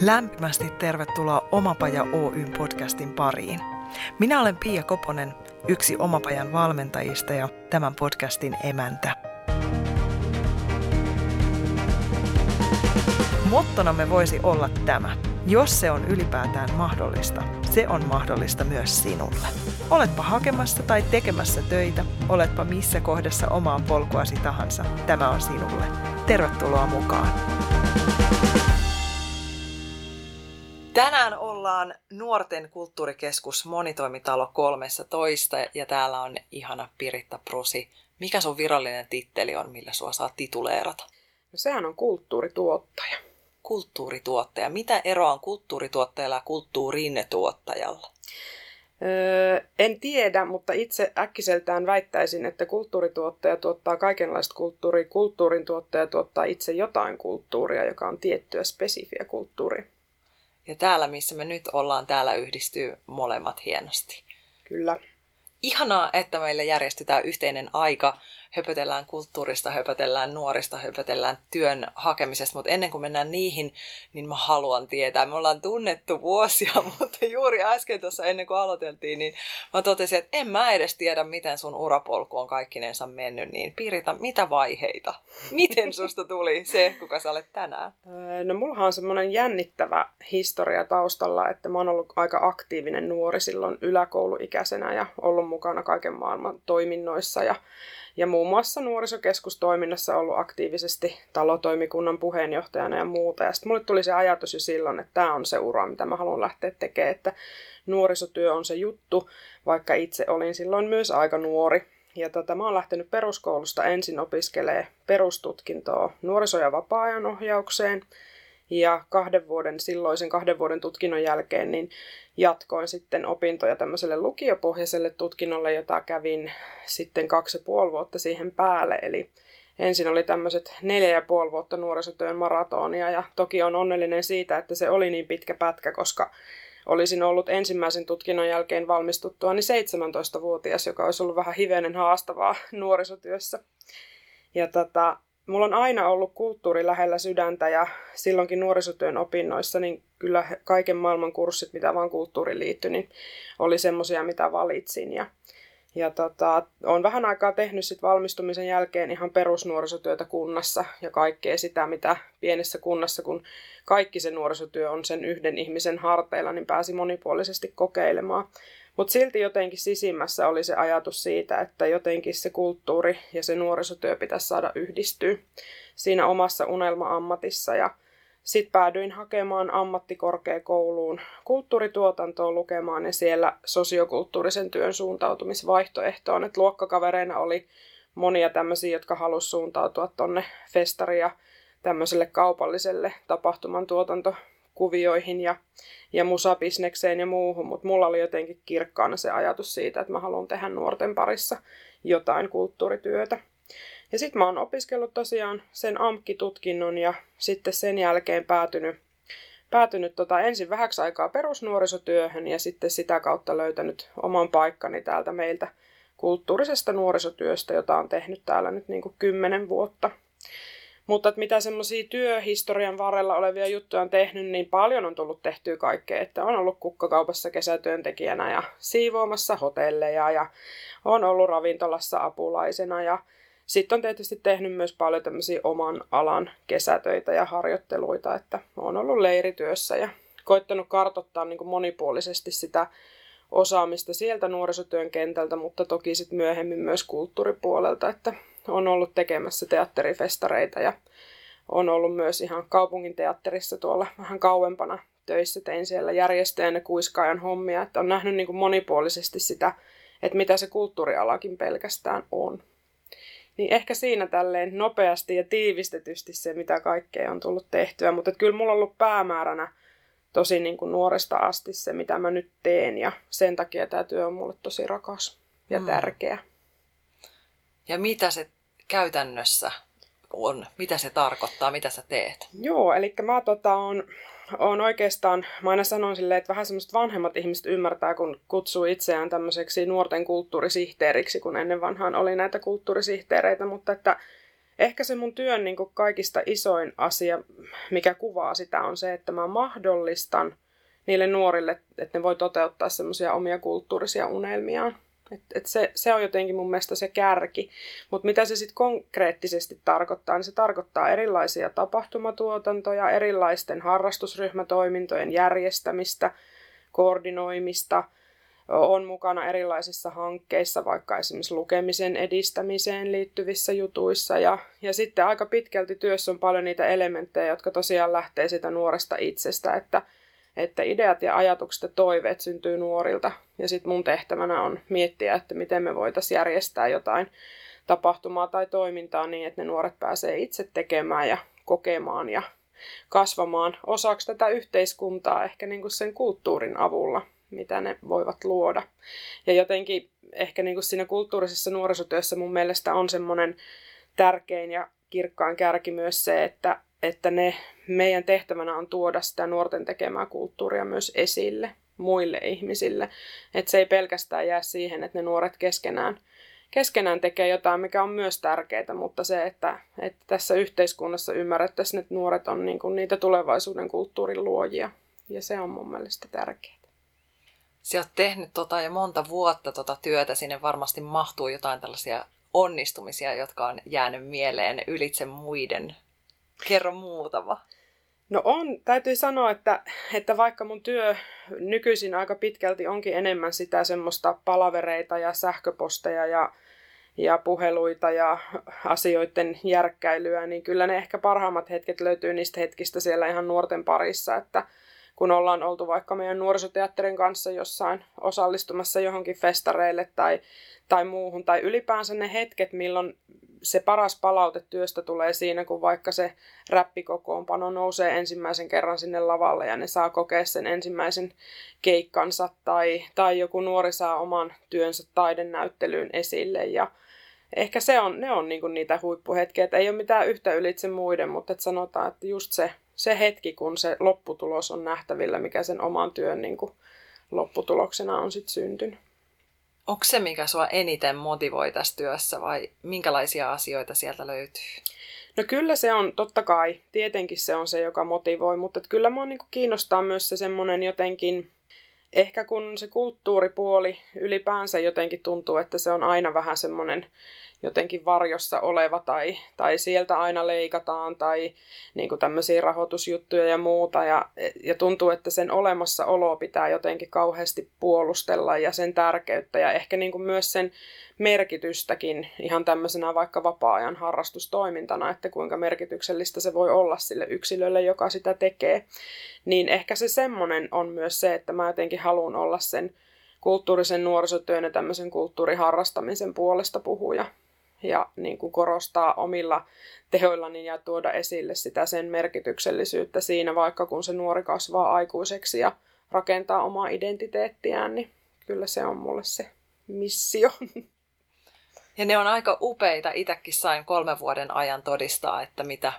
Lämpimästi tervetuloa Omapaja Oyn podcastin pariin. Minä olen Pia Koponen, yksi Omapajan valmentajista ja tämän podcastin emäntä. Mottonamme voisi olla tämä. Jos se on ylipäätään mahdollista, se on mahdollista myös sinulle. Oletpa hakemassa tai tekemässä töitä, oletpa missä kohdassa omaa polkuasi tahansa, tämä on sinulle. Tervetuloa mukaan! Tänään ollaan Nuorten kulttuurikeskus Monitoimitalo 13 ja täällä on ihana Piritta Prusi. Mikä sun virallinen titteli on, millä sua saa tituleerata? No sehän on kulttuurituottaja. Kulttuurituottaja. Mitä eroa on kulttuurituottajalla ja kulttuurinetuottajalla? Öö, en tiedä, mutta itse äkkiseltään väittäisin, että kulttuurituottaja tuottaa kaikenlaista kulttuuria. Kulttuurin tuottaja tuottaa itse jotain kulttuuria, joka on tiettyä spesifiä kulttuuria. Ja täällä, missä me nyt ollaan, täällä yhdistyy molemmat hienosti. Kyllä. Ihanaa, että meille järjestetään yhteinen aika höpötellään kulttuurista, höpötellään nuorista, höpötellään työn hakemisesta, mutta ennen kuin mennään niihin, niin mä haluan tietää. Me ollaan tunnettu vuosia, mutta juuri äsken tuossa ennen kuin aloiteltiin, niin mä totesin, että en mä edes tiedä, miten sun urapolku on kaikkinensa mennyt, niin Pirita, mitä vaiheita? Miten susta tuli se, kuka sä olet tänään? No mullahan on semmoinen jännittävä historia taustalla, että mä oon ollut aika aktiivinen nuori silloin yläkouluikäisenä ja ollut mukana kaiken maailman toiminnoissa ja ja muun muassa nuorisokeskustoiminnassa ollut aktiivisesti talotoimikunnan puheenjohtajana ja muuta. Ja sitten mulle tuli se ajatus jo silloin, että tämä on se ura, mitä mä haluan lähteä tekemään, että nuorisotyö on se juttu, vaikka itse olin silloin myös aika nuori. Ja tota, mä oon lähtenyt peruskoulusta ensin opiskelee perustutkintoa nuoriso- ja vapaa-ajan ohjaukseen – ja kahden vuoden, silloisen kahden vuoden tutkinnon jälkeen niin jatkoin sitten opintoja tämmöiselle lukiopohjaiselle tutkinnolle, jota kävin sitten kaksi ja puoli vuotta siihen päälle. Eli ensin oli tämmöiset neljä ja puoli vuotta nuorisotyön maratonia ja toki on onnellinen siitä, että se oli niin pitkä pätkä, koska olisin ollut ensimmäisen tutkinnon jälkeen valmistuttua niin 17-vuotias, joka olisi ollut vähän hivenen haastavaa nuorisotyössä. Ja tota, mulla on aina ollut kulttuuri lähellä sydäntä ja silloinkin nuorisotyön opinnoissa, niin kyllä kaiken maailman kurssit, mitä vaan kulttuuriin liittyi, niin oli semmoisia, mitä valitsin. Ja, ja tota, olen vähän aikaa tehnyt sit valmistumisen jälkeen ihan perusnuorisotyötä kunnassa ja kaikkea sitä, mitä pienessä kunnassa, kun kaikki se nuorisotyö on sen yhden ihmisen harteilla, niin pääsi monipuolisesti kokeilemaan. Mutta silti jotenkin sisimmässä oli se ajatus siitä, että jotenkin se kulttuuri ja se nuorisotyö pitäisi saada yhdistyä siinä omassa unelma-ammatissa. Ja sitten päädyin hakemaan ammattikorkeakouluun kulttuurituotantoa lukemaan ja siellä sosiokulttuurisen työn suuntautumisvaihtoehtoon. Et luokkakavereina oli monia tämmöisiä, jotka halusivat suuntautua tonne festari- ja tämmöiselle kaupalliselle tapahtuman tuotanto kuvioihin ja, ja musabisnekseen ja muuhun, mutta mulla oli jotenkin kirkkaana se ajatus siitä, että mä haluan tehdä nuorten parissa jotain kulttuurityötä. Ja sitten mä oon opiskellut tosiaan sen AMKI-tutkinnon ja sitten sen jälkeen päätynyt, päätynyt tota ensin vähäksi aikaa perusnuorisotyöhön ja sitten sitä kautta löytänyt oman paikkani täältä meiltä kulttuurisesta nuorisotyöstä, jota on tehnyt täällä nyt niin kuin kymmenen vuotta. Mutta että mitä semmoisia työhistorian varrella olevia juttuja on tehnyt, niin paljon on tullut tehtyä kaikkea. Että on ollut kukkakaupassa kesätyöntekijänä ja siivoamassa hotelleja ja on ollut ravintolassa apulaisena ja sitten on tietysti tehnyt myös paljon tämmöisiä oman alan kesätöitä ja harjoitteluita, että on ollut leirityössä ja koittanut kartottaa niin kuin monipuolisesti sitä osaamista sieltä nuorisotyön kentältä, mutta toki sitten myöhemmin myös kulttuuripuolelta, että on ollut tekemässä teatterifestareita ja on ollut myös ihan kaupungin teatterissa tuolla vähän kauempana töissä. Tein siellä järjestäjän ja kuiskaajan hommia, että on nähnyt niin kuin monipuolisesti sitä, että mitä se kulttuurialakin pelkästään on. Niin ehkä siinä tälleen nopeasti ja tiivistetysti se, mitä kaikkea on tullut tehtyä, mutta kyllä mulla on ollut päämääränä tosi niin kuin nuoresta asti se, mitä mä nyt teen ja sen takia tämä työ on mulle tosi rakas ja mm. tärkeä. Ja mitä se käytännössä on? Mitä se tarkoittaa? Mitä sä teet? Joo, eli mä tota, on, on oikeastaan, mä aina sanon silleen, että vähän semmoista vanhemmat ihmiset ymmärtää, kun kutsuu itseään tämmöiseksi nuorten kulttuurisihteeriksi, kun ennen vanhaan oli näitä kulttuurisihteereitä, mutta että ehkä se mun työn niin kuin kaikista isoin asia, mikä kuvaa sitä, on se, että mä mahdollistan niille nuorille, että ne voi toteuttaa semmoisia omia kulttuurisia unelmiaan. Et, et se, se on jotenkin mun mielestä se kärki. Mutta mitä se sitten konkreettisesti tarkoittaa, niin se tarkoittaa erilaisia tapahtumatuotantoja, erilaisten harrastusryhmätoimintojen järjestämistä, koordinoimista – on mukana erilaisissa hankkeissa, vaikka esimerkiksi lukemisen edistämiseen liittyvissä jutuissa. Ja, ja sitten aika pitkälti työssä on paljon niitä elementtejä, jotka tosiaan lähtee sitä nuoresta itsestä, että, että ideat ja ajatukset ja toiveet syntyy nuorilta. Ja sitten mun tehtävänä on miettiä, että miten me voitaisiin järjestää jotain tapahtumaa tai toimintaa niin, että ne nuoret pääsee itse tekemään ja kokemaan ja kasvamaan osaksi tätä yhteiskuntaa ehkä niin kuin sen kulttuurin avulla mitä ne voivat luoda. Ja jotenkin ehkä niin kuin siinä kulttuurisessa nuorisotyössä mun mielestä on semmoinen tärkein ja kirkkaan kärki myös se, että, että ne, meidän tehtävänä on tuoda sitä nuorten tekemää kulttuuria myös esille muille ihmisille. Että se ei pelkästään jää siihen, että ne nuoret keskenään, keskenään tekee jotain, mikä on myös tärkeää, mutta se, että, että tässä yhteiskunnassa ymmärrettäisiin, että nuoret on niin kuin niitä tulevaisuuden kulttuurin luojia. Ja se on mun mielestä tärkeää. Sä oot tehnyt tota jo monta vuotta tota työtä, sinne varmasti mahtuu jotain tällaisia onnistumisia, jotka on jäänyt mieleen ylitse muiden. Kerro muutama. No on, täytyy sanoa, että, että vaikka mun työ nykyisin aika pitkälti onkin enemmän sitä semmoista palavereita ja sähköposteja ja, ja puheluita ja asioiden järkkäilyä, niin kyllä ne ehkä parhaimmat hetket löytyy niistä hetkistä siellä ihan nuorten parissa, että, kun ollaan oltu vaikka meidän nuorisoteatterin kanssa jossain osallistumassa johonkin festareille tai, tai muuhun, tai ylipäänsä ne hetket, milloin se paras palaute työstä tulee siinä, kun vaikka se räppikokoonpano nousee ensimmäisen kerran sinne lavalle ja ne saa kokea sen ensimmäisen keikkansa tai, tai joku nuori saa oman työnsä taidenäyttelyyn esille ja ehkä se on, ne on niinku niitä huippuhetkiä, että ei ole mitään yhtä ylitse muiden, mutta et sanotaan, että just se se hetki, kun se lopputulos on nähtävillä, mikä sen oman työn niin kuin, lopputuloksena on sitten syntynyt. Onko se, mikä sua eniten motivoi tässä työssä vai minkälaisia asioita sieltä löytyy? No kyllä se on, totta kai, tietenkin se on se, joka motivoi, mutta kyllä mua niin kiinnostaa myös se semmoinen jotenkin, ehkä kun se kulttuuripuoli ylipäänsä jotenkin tuntuu, että se on aina vähän semmoinen jotenkin varjossa oleva tai, tai sieltä aina leikataan tai niin kuin tämmöisiä rahoitusjuttuja ja muuta. Ja, ja tuntuu, että sen olemassaolo pitää jotenkin kauheasti puolustella ja sen tärkeyttä ja ehkä niin kuin myös sen merkitystäkin ihan tämmöisenä vaikka vapaa-ajan harrastustoimintana, että kuinka merkityksellistä se voi olla sille yksilölle, joka sitä tekee. Niin ehkä se semmoinen on myös se, että mä jotenkin haluan olla sen kulttuurisen nuorisotyön ja tämmöisen kulttuuriharrastamisen puolesta puhuja ja niin kuin korostaa omilla tehoillani ja tuoda esille sitä sen merkityksellisyyttä siinä, vaikka kun se nuori kasvaa aikuiseksi ja rakentaa omaa identiteettiään, niin kyllä se on mulle se missio. Ja ne on aika upeita. Itäkin sain kolmen vuoden ajan todistaa, että mitä,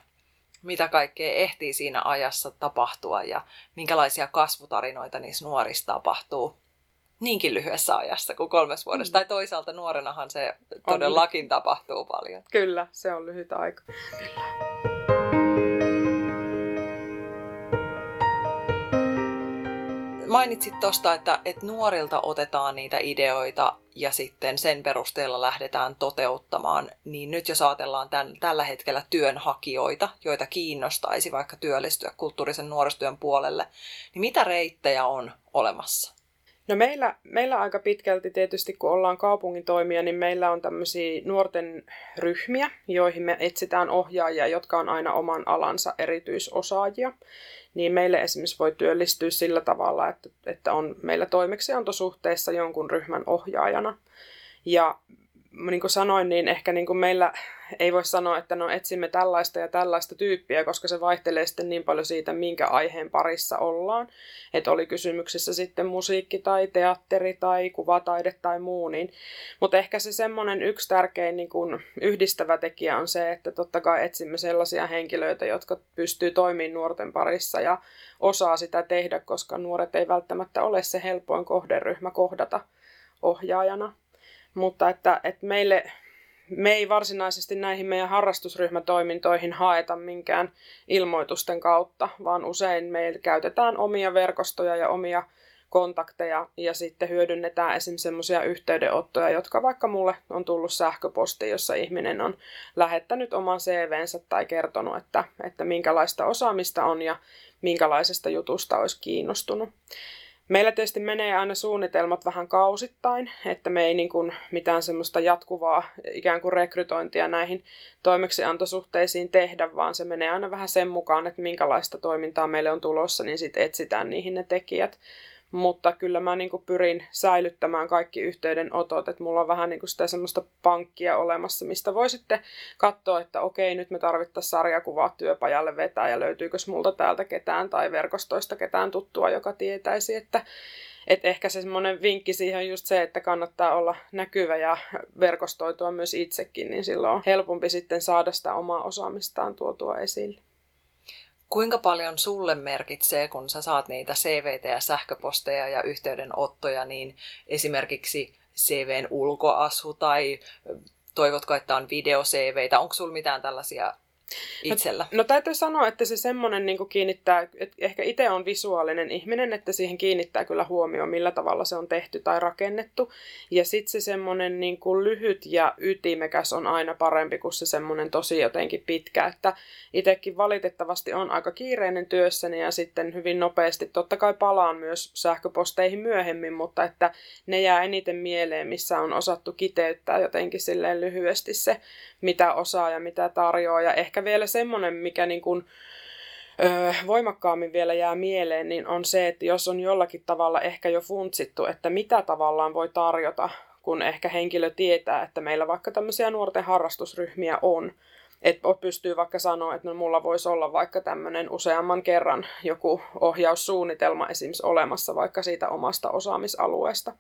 mitä kaikkea ehtii siinä ajassa tapahtua ja minkälaisia kasvutarinoita niissä nuorissa tapahtuu niinkin lyhyessä ajassa kuin kolmes vuodessa. Mm. Tai toisaalta nuorenahan se todellakin on. tapahtuu paljon. Kyllä, se on lyhyt aika. Kyllä. Mainitsit tuosta, että, että nuorilta otetaan niitä ideoita ja sitten sen perusteella lähdetään toteuttamaan. Niin nyt jos ajatellaan tämän, tällä hetkellä työnhakijoita, joita kiinnostaisi vaikka työllistyä kulttuurisen nuorisotyön puolelle, niin mitä reittejä on olemassa? No meillä, meillä aika pitkälti tietysti, kun ollaan kaupungin toimia, niin meillä on tämmöisiä nuorten ryhmiä, joihin me etsitään ohjaajia, jotka on aina oman alansa erityisosaajia. Niin meille esimerkiksi voi työllistyä sillä tavalla, että, että on meillä toimeksiantosuhteessa jonkun ryhmän ohjaajana. Ja niin kuin sanoin, niin ehkä niin kuin meillä ei voi sanoa, että no etsimme tällaista ja tällaista tyyppiä, koska se vaihtelee sitten niin paljon siitä, minkä aiheen parissa ollaan. Että oli kysymyksessä sitten musiikki tai teatteri tai kuvataide tai muu. Niin. Mutta ehkä se semmoinen yksi tärkein niin kuin yhdistävä tekijä on se, että totta kai etsimme sellaisia henkilöitä, jotka pystyy toimimaan nuorten parissa ja osaa sitä tehdä, koska nuoret ei välttämättä ole se helpoin kohderyhmä kohdata ohjaajana. Mutta että, että meille, me ei varsinaisesti näihin meidän harrastusryhmätoimintoihin haeta minkään ilmoitusten kautta, vaan usein meillä käytetään omia verkostoja ja omia kontakteja ja sitten hyödynnetään esimerkiksi semmoisia yhteydenottoja, jotka vaikka mulle on tullut sähköposti, jossa ihminen on lähettänyt oman CVnsä tai kertonut, että, että minkälaista osaamista on ja minkälaisesta jutusta olisi kiinnostunut. Meillä tietysti menee aina suunnitelmat vähän kausittain, että me ei niin kuin mitään semmoista jatkuvaa ikään kuin rekrytointia näihin toimeksiantosuhteisiin tehdä, vaan se menee aina vähän sen mukaan, että minkälaista toimintaa meille on tulossa, niin sitten etsitään niihin ne tekijät. Mutta kyllä mä niin pyrin säilyttämään kaikki yhteydenotot, että mulla on vähän niin sitä semmoista pankkia olemassa, mistä voi sitten katsoa, että okei, nyt me tarvittaisiin sarjakuvaa työpajalle vetää ja löytyykö multa täältä ketään tai verkostoista ketään tuttua, joka tietäisi, että et ehkä se semmoinen vinkki siihen on just se, että kannattaa olla näkyvä ja verkostoitua myös itsekin, niin silloin on helpompi sitten saada sitä omaa osaamistaan tuotua esille. Kuinka paljon sulle merkitsee, kun sä saat niitä CVT ja sähköposteja ja yhteydenottoja, niin esimerkiksi CVn ulkoasu tai toivotko, että on video-CVitä? Onko sulla mitään tällaisia itsellä? No, no täytyy sanoa, että se semmoinen niin kiinnittää, että ehkä itse on visuaalinen ihminen, että siihen kiinnittää kyllä huomioon, millä tavalla se on tehty tai rakennettu. Ja sitten se semmoinen niin lyhyt ja ytimekäs on aina parempi kuin se semmoinen tosi jotenkin pitkä. Että itsekin valitettavasti on aika kiireinen työssäni ja sitten hyvin nopeasti, totta kai palaan myös sähköposteihin myöhemmin, mutta että ne jää eniten mieleen, missä on osattu kiteyttää jotenkin silleen lyhyesti se, mitä osaa ja mitä tarjoaa. Ja ehkä vielä semmoinen, mikä niin kuin, öö, voimakkaammin vielä jää mieleen, niin on se, että jos on jollakin tavalla ehkä jo funtsittu, että mitä tavallaan voi tarjota, kun ehkä henkilö tietää, että meillä vaikka tämmöisiä nuorten harrastusryhmiä on, että pystyy vaikka sanoa, että no mulla voisi olla vaikka tämmöinen useamman kerran joku ohjaussuunnitelma esimerkiksi olemassa vaikka siitä omasta osaamisalueesta,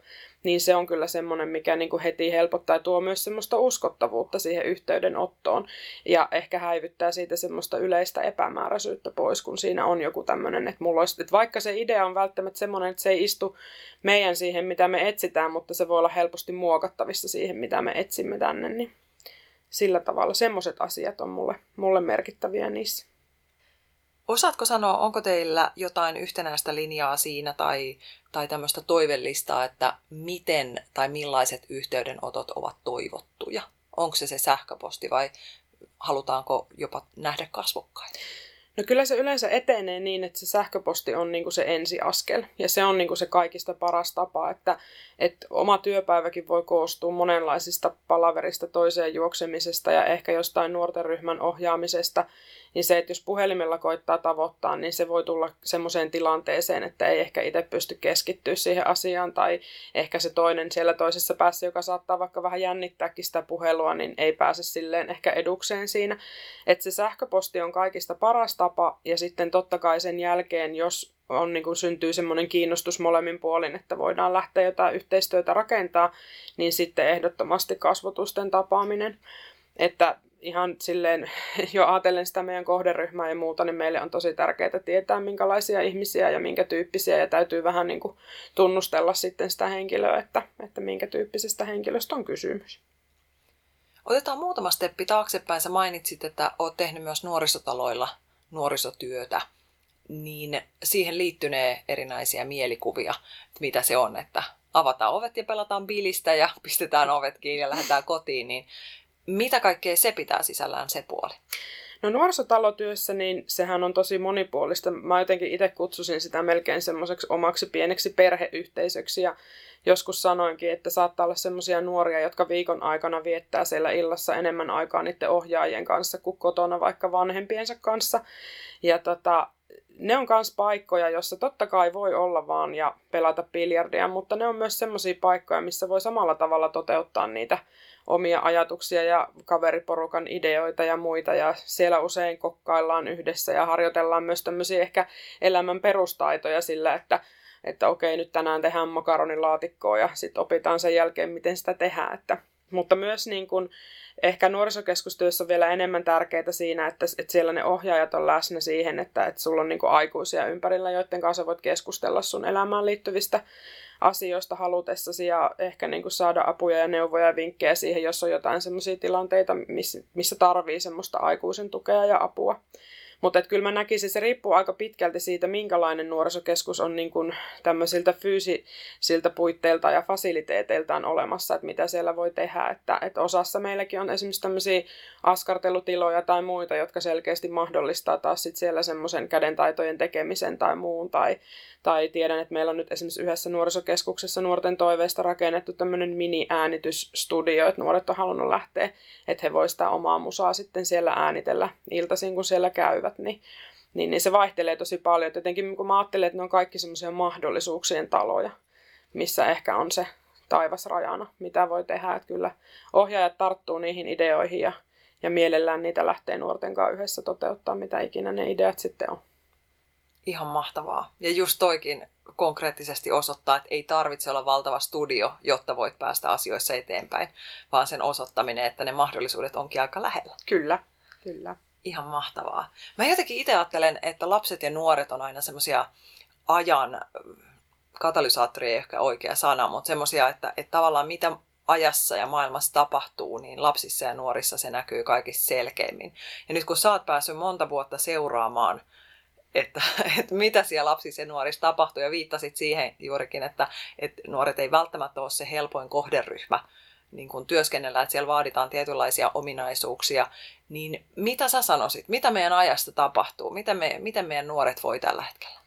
niin se on kyllä semmoinen, mikä niin kuin heti helpottaa ja tuo myös semmoista uskottavuutta siihen yhteydenottoon. Ja ehkä häivyttää siitä semmoista yleistä epämääräisyyttä pois, kun siinä on joku tämmöinen, että mulla olisi, että vaikka se idea on välttämättä semmoinen, että se ei istu meidän siihen, mitä me etsitään, mutta se voi olla helposti muokattavissa siihen, mitä me etsimme tänne, niin sillä tavalla semmoiset asiat on mulle, mulle merkittäviä niissä. Osaatko sanoa, onko teillä jotain yhtenäistä linjaa siinä tai, tai tämmöistä toivellistaa, että miten tai millaiset yhteydenotot ovat toivottuja? Onko se se sähköposti vai halutaanko jopa nähdä kasvokkain? No kyllä se yleensä etenee niin, että se sähköposti on niin kuin se ensiaskel. Ja se on niin kuin se kaikista paras tapa, että, että oma työpäiväkin voi koostua monenlaisista palaverista toiseen juoksemisesta ja ehkä jostain nuorten ryhmän ohjaamisesta niin se, että jos puhelimella koittaa tavoittaa, niin se voi tulla semmoiseen tilanteeseen, että ei ehkä itse pysty keskittyä siihen asiaan, tai ehkä se toinen siellä toisessa päässä, joka saattaa vaikka vähän jännittääkin sitä puhelua, niin ei pääse silleen ehkä edukseen siinä. Että se sähköposti on kaikista paras tapa, ja sitten totta kai sen jälkeen, jos on, niin kuin syntyy semmoinen kiinnostus molemmin puolin, että voidaan lähteä jotain yhteistyötä rakentaa, niin sitten ehdottomasti kasvotusten tapaaminen. Että ihan silleen jo ajatellen sitä meidän kohderyhmää ja muuta, niin meille on tosi tärkeää tietää, minkälaisia ihmisiä ja minkä tyyppisiä, ja täytyy vähän niin kuin tunnustella sitten sitä henkilöä, että, että minkä tyyppisestä henkilöstä on kysymys. Otetaan muutama steppi taaksepäin. Sä mainitsit, että oot tehnyt myös nuorisotaloilla nuorisotyötä, niin siihen liittynee erinäisiä mielikuvia, että mitä se on, että avataan ovet ja pelataan bilistä ja pistetään ovet kiinni ja lähdetään kotiin, niin mitä kaikkea se pitää sisällään se puoli? No nuorisotalotyössä, niin sehän on tosi monipuolista. Mä jotenkin itse kutsusin sitä melkein semmoiseksi omaksi pieneksi perheyhteisöksi ja joskus sanoinkin, että saattaa olla semmoisia nuoria, jotka viikon aikana viettää siellä illassa enemmän aikaa niiden ohjaajien kanssa kuin kotona vaikka vanhempiensa kanssa. Ja tota, ne on myös paikkoja, jossa totta kai voi olla vaan ja pelata biljardia, mutta ne on myös semmoisia paikkoja, missä voi samalla tavalla toteuttaa niitä omia ajatuksia ja kaveriporukan ideoita ja muita. Ja siellä usein kokkaillaan yhdessä ja harjoitellaan myös tämmöisiä ehkä elämän perustaitoja sillä, että että okei, nyt tänään tehdään makaronilaatikkoa ja sitten opitaan sen jälkeen, miten sitä tehdään. Että, mutta myös niin kun, ehkä nuorisokeskustyössä on vielä enemmän tärkeää siinä, että, että siellä ne ohjaajat on läsnä siihen, että, että sulla on niin aikuisia ympärillä, joiden kanssa voit keskustella sun elämään liittyvistä asioista halutessasi ja ehkä niin kuin saada apuja ja neuvoja ja vinkkejä siihen, jos on jotain sellaisia tilanteita, missä, tarvii semmoista aikuisen tukea ja apua. Mutta kyllä mä näkisin, se riippuu aika pitkälti siitä, minkälainen nuorisokeskus on niin kuin tämmöisiltä fyysisiltä puitteilta ja fasiliteeteiltaan olemassa, että mitä siellä voi tehdä. Että, että osassa meilläkin on esimerkiksi tämmöisiä askartelutiloja tai muita, jotka selkeästi mahdollistaa taas sit siellä semmoisen kädentaitojen tekemisen tai muun. Tai, tai tiedän, että meillä on nyt esimerkiksi yhdessä nuorisokeskuksessa nuorten toiveista rakennettu tämmöinen mini-äänitysstudio, että nuoret on halunnut lähteä, että he voisivat sitä omaa musaa sitten siellä äänitellä iltaisin, kun siellä käyvät. Niin, niin, niin se vaihtelee tosi paljon. Jotenkin kun mä ajattelen, että ne on kaikki semmoisia mahdollisuuksien taloja, missä ehkä on se taivas rajana, mitä voi tehdä. Että kyllä ohjaajat tarttuu niihin ideoihin ja, ja mielellään niitä lähtee nuorten kanssa yhdessä toteuttaa, mitä ikinä ne ideat sitten on ihan mahtavaa. Ja just toikin konkreettisesti osoittaa, että ei tarvitse olla valtava studio, jotta voit päästä asioissa eteenpäin, vaan sen osoittaminen, että ne mahdollisuudet onkin aika lähellä. Kyllä, kyllä. Ihan mahtavaa. Mä jotenkin itse ajattelen, että lapset ja nuoret on aina semmoisia ajan, katalysaattori ei ehkä oikea sana, mutta semmoisia, että, että tavallaan mitä ajassa ja maailmassa tapahtuu, niin lapsissa ja nuorissa se näkyy kaikista selkeimmin. Ja nyt kun sä oot päässyt monta vuotta seuraamaan että, että mitä siellä lapsissa ja nuorissa tapahtuu. Ja viittasit siihen juurikin, että, että nuoret ei välttämättä ole se helpoin kohderyhmä niin kun työskennellä, että siellä vaaditaan tietynlaisia ominaisuuksia. Niin mitä sä sanoisit, mitä meidän ajasta tapahtuu, miten, me, miten meidän nuoret voi tällä hetkellä?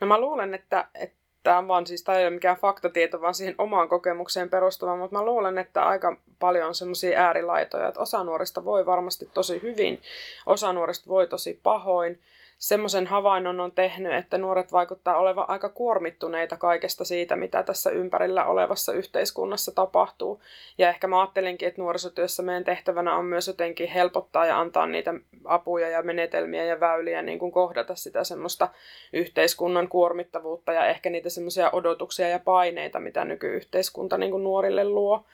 No mä luulen, että, että tämä on vaan siis, tämä ei ole mikään faktatieto, vaan siihen omaan kokemukseen perustuva, mutta mä luulen, että aika paljon on semmoisia äärilaitoja, että osa nuorista voi varmasti tosi hyvin, osa nuorista voi tosi pahoin, semmoisen havainnon on tehnyt, että nuoret vaikuttaa olevan aika kuormittuneita kaikesta siitä, mitä tässä ympärillä olevassa yhteiskunnassa tapahtuu. Ja ehkä mä ajattelinkin, että nuorisotyössä meidän tehtävänä on myös jotenkin helpottaa ja antaa niitä apuja ja menetelmiä ja väyliä niin kuin kohdata sitä semmoista yhteiskunnan kuormittavuutta ja ehkä niitä semmoisia odotuksia ja paineita, mitä nykyyhteiskunta niin kuin nuorille luo.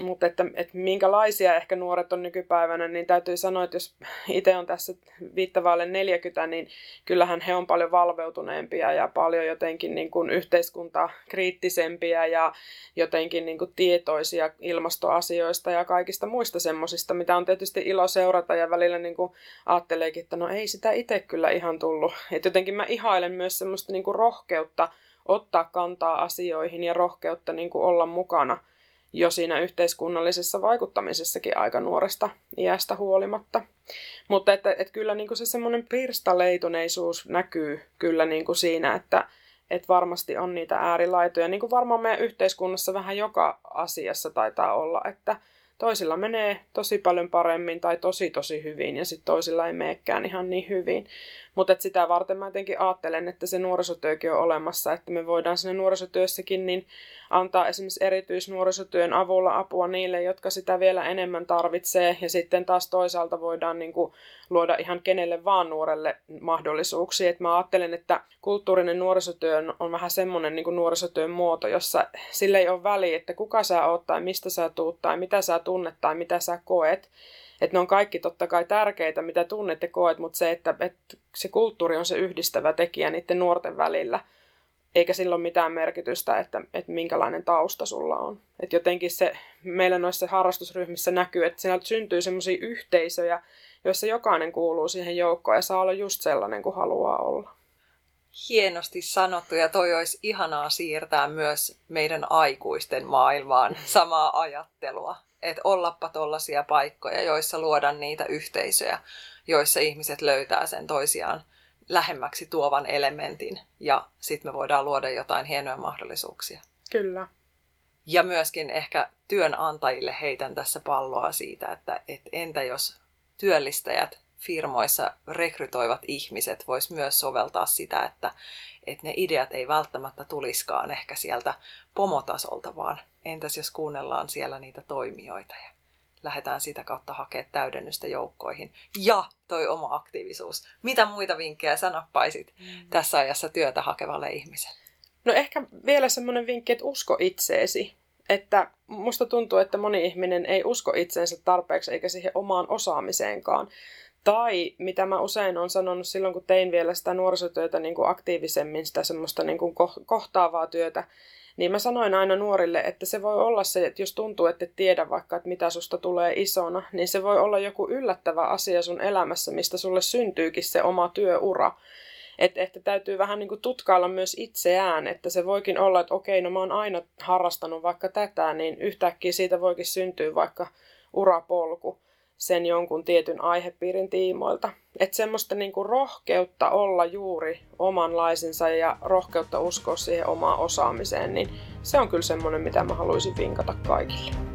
Mutta että, että minkälaisia ehkä nuoret on nykypäivänä, niin täytyy sanoa, että jos itse on tässä viittavaalle 40, niin kyllähän he on paljon valveutuneempia ja paljon jotenkin niin kuin yhteiskunta kriittisempiä ja jotenkin niin kuin tietoisia ilmastoasioista ja kaikista muista semmoisista, mitä on tietysti ilo seurata ja välillä niin kuin ajatteleekin, että no ei sitä itse kyllä ihan tullut. Että jotenkin mä ihailen myös semmoista niin kuin rohkeutta ottaa kantaa asioihin ja rohkeutta niin kuin olla mukana – jo siinä yhteiskunnallisessa vaikuttamisessakin aika nuoresta iästä huolimatta. Mutta että, että kyllä niin kuin se semmoinen pirstaleituneisuus näkyy kyllä niin kuin siinä, että, että varmasti on niitä äärilaitoja, niin kuin varmaan meidän yhteiskunnassa vähän joka asiassa taitaa olla, että toisilla menee tosi paljon paremmin tai tosi tosi hyvin ja sitten toisilla ei meekään ihan niin hyvin. Mutta sitä varten mä jotenkin ajattelen, että se nuorisotyökin on olemassa, että me voidaan sinne nuorisotyössäkin niin antaa esimerkiksi erityisnuorisotyön avulla apua niille, jotka sitä vielä enemmän tarvitsee. Ja sitten taas toisaalta voidaan niin kuin luoda ihan kenelle vaan nuorelle mahdollisuuksia. Et mä ajattelen, että kulttuurinen nuorisotyö on vähän semmoinen niin nuorisotyön muoto, jossa sillä ei ole väliä, että kuka sä oot tai mistä sä tuut tai mitä sä tunnet tai mitä sä koet että ne on kaikki totta kai tärkeitä, mitä tunnet ja koet, mutta se, että, että se kulttuuri on se yhdistävä tekijä niiden nuorten välillä, eikä sillä ole mitään merkitystä, että, että minkälainen tausta sulla on. Että jotenkin se meillä noissa harrastusryhmissä näkyy, että sieltä syntyy sellaisia yhteisöjä, joissa jokainen kuuluu siihen joukkoon ja saa olla just sellainen kuin haluaa olla. Hienosti sanottu ja toi olisi ihanaa siirtää myös meidän aikuisten maailmaan samaa ajattelua että ollappa tollaisia paikkoja, joissa luodaan niitä yhteisöjä, joissa ihmiset löytää sen toisiaan lähemmäksi tuovan elementin ja sitten me voidaan luoda jotain hienoja mahdollisuuksia. Kyllä. Ja myöskin ehkä työnantajille heitän tässä palloa siitä, että et entä jos työllistäjät firmoissa rekrytoivat ihmiset vois myös soveltaa sitä, että, että ne ideat ei välttämättä tuliskaan ehkä sieltä pomotasolta, vaan entäs jos kuunnellaan siellä niitä toimijoita ja lähdetään sitä kautta hakemaan täydennystä joukkoihin. Ja toi oma aktiivisuus. Mitä muita vinkkejä sä nappaisit mm. tässä ajassa työtä hakevalle ihmiselle? No ehkä vielä semmoinen vinkki, että usko itseesi. Että musta tuntuu, että moni ihminen ei usko itseensä tarpeeksi eikä siihen omaan osaamiseenkaan Tai mitä mä usein on sanonut silloin, kun tein vielä sitä nuorisotyötä niin kuin aktiivisemmin, sitä semmoista niin kuin kohtaavaa työtä, niin mä sanoin aina nuorille, että se voi olla se, että jos tuntuu, että et tiedä vaikka, että mitä susta tulee isona, niin se voi olla joku yllättävä asia sun elämässä, mistä sulle syntyykin se oma työura. Että, että täytyy vähän niin kuin tutkailla myös itseään, että se voikin olla, että okei, no mä oon aina harrastanut vaikka tätä, niin yhtäkkiä siitä voikin syntyä vaikka urapolku sen jonkun tietyn aihepiirin tiimoilta. Että semmoista niinku rohkeutta olla juuri omanlaisensa ja rohkeutta uskoa siihen omaan osaamiseen, niin se on kyllä semmoinen, mitä mä haluaisin vinkata kaikille.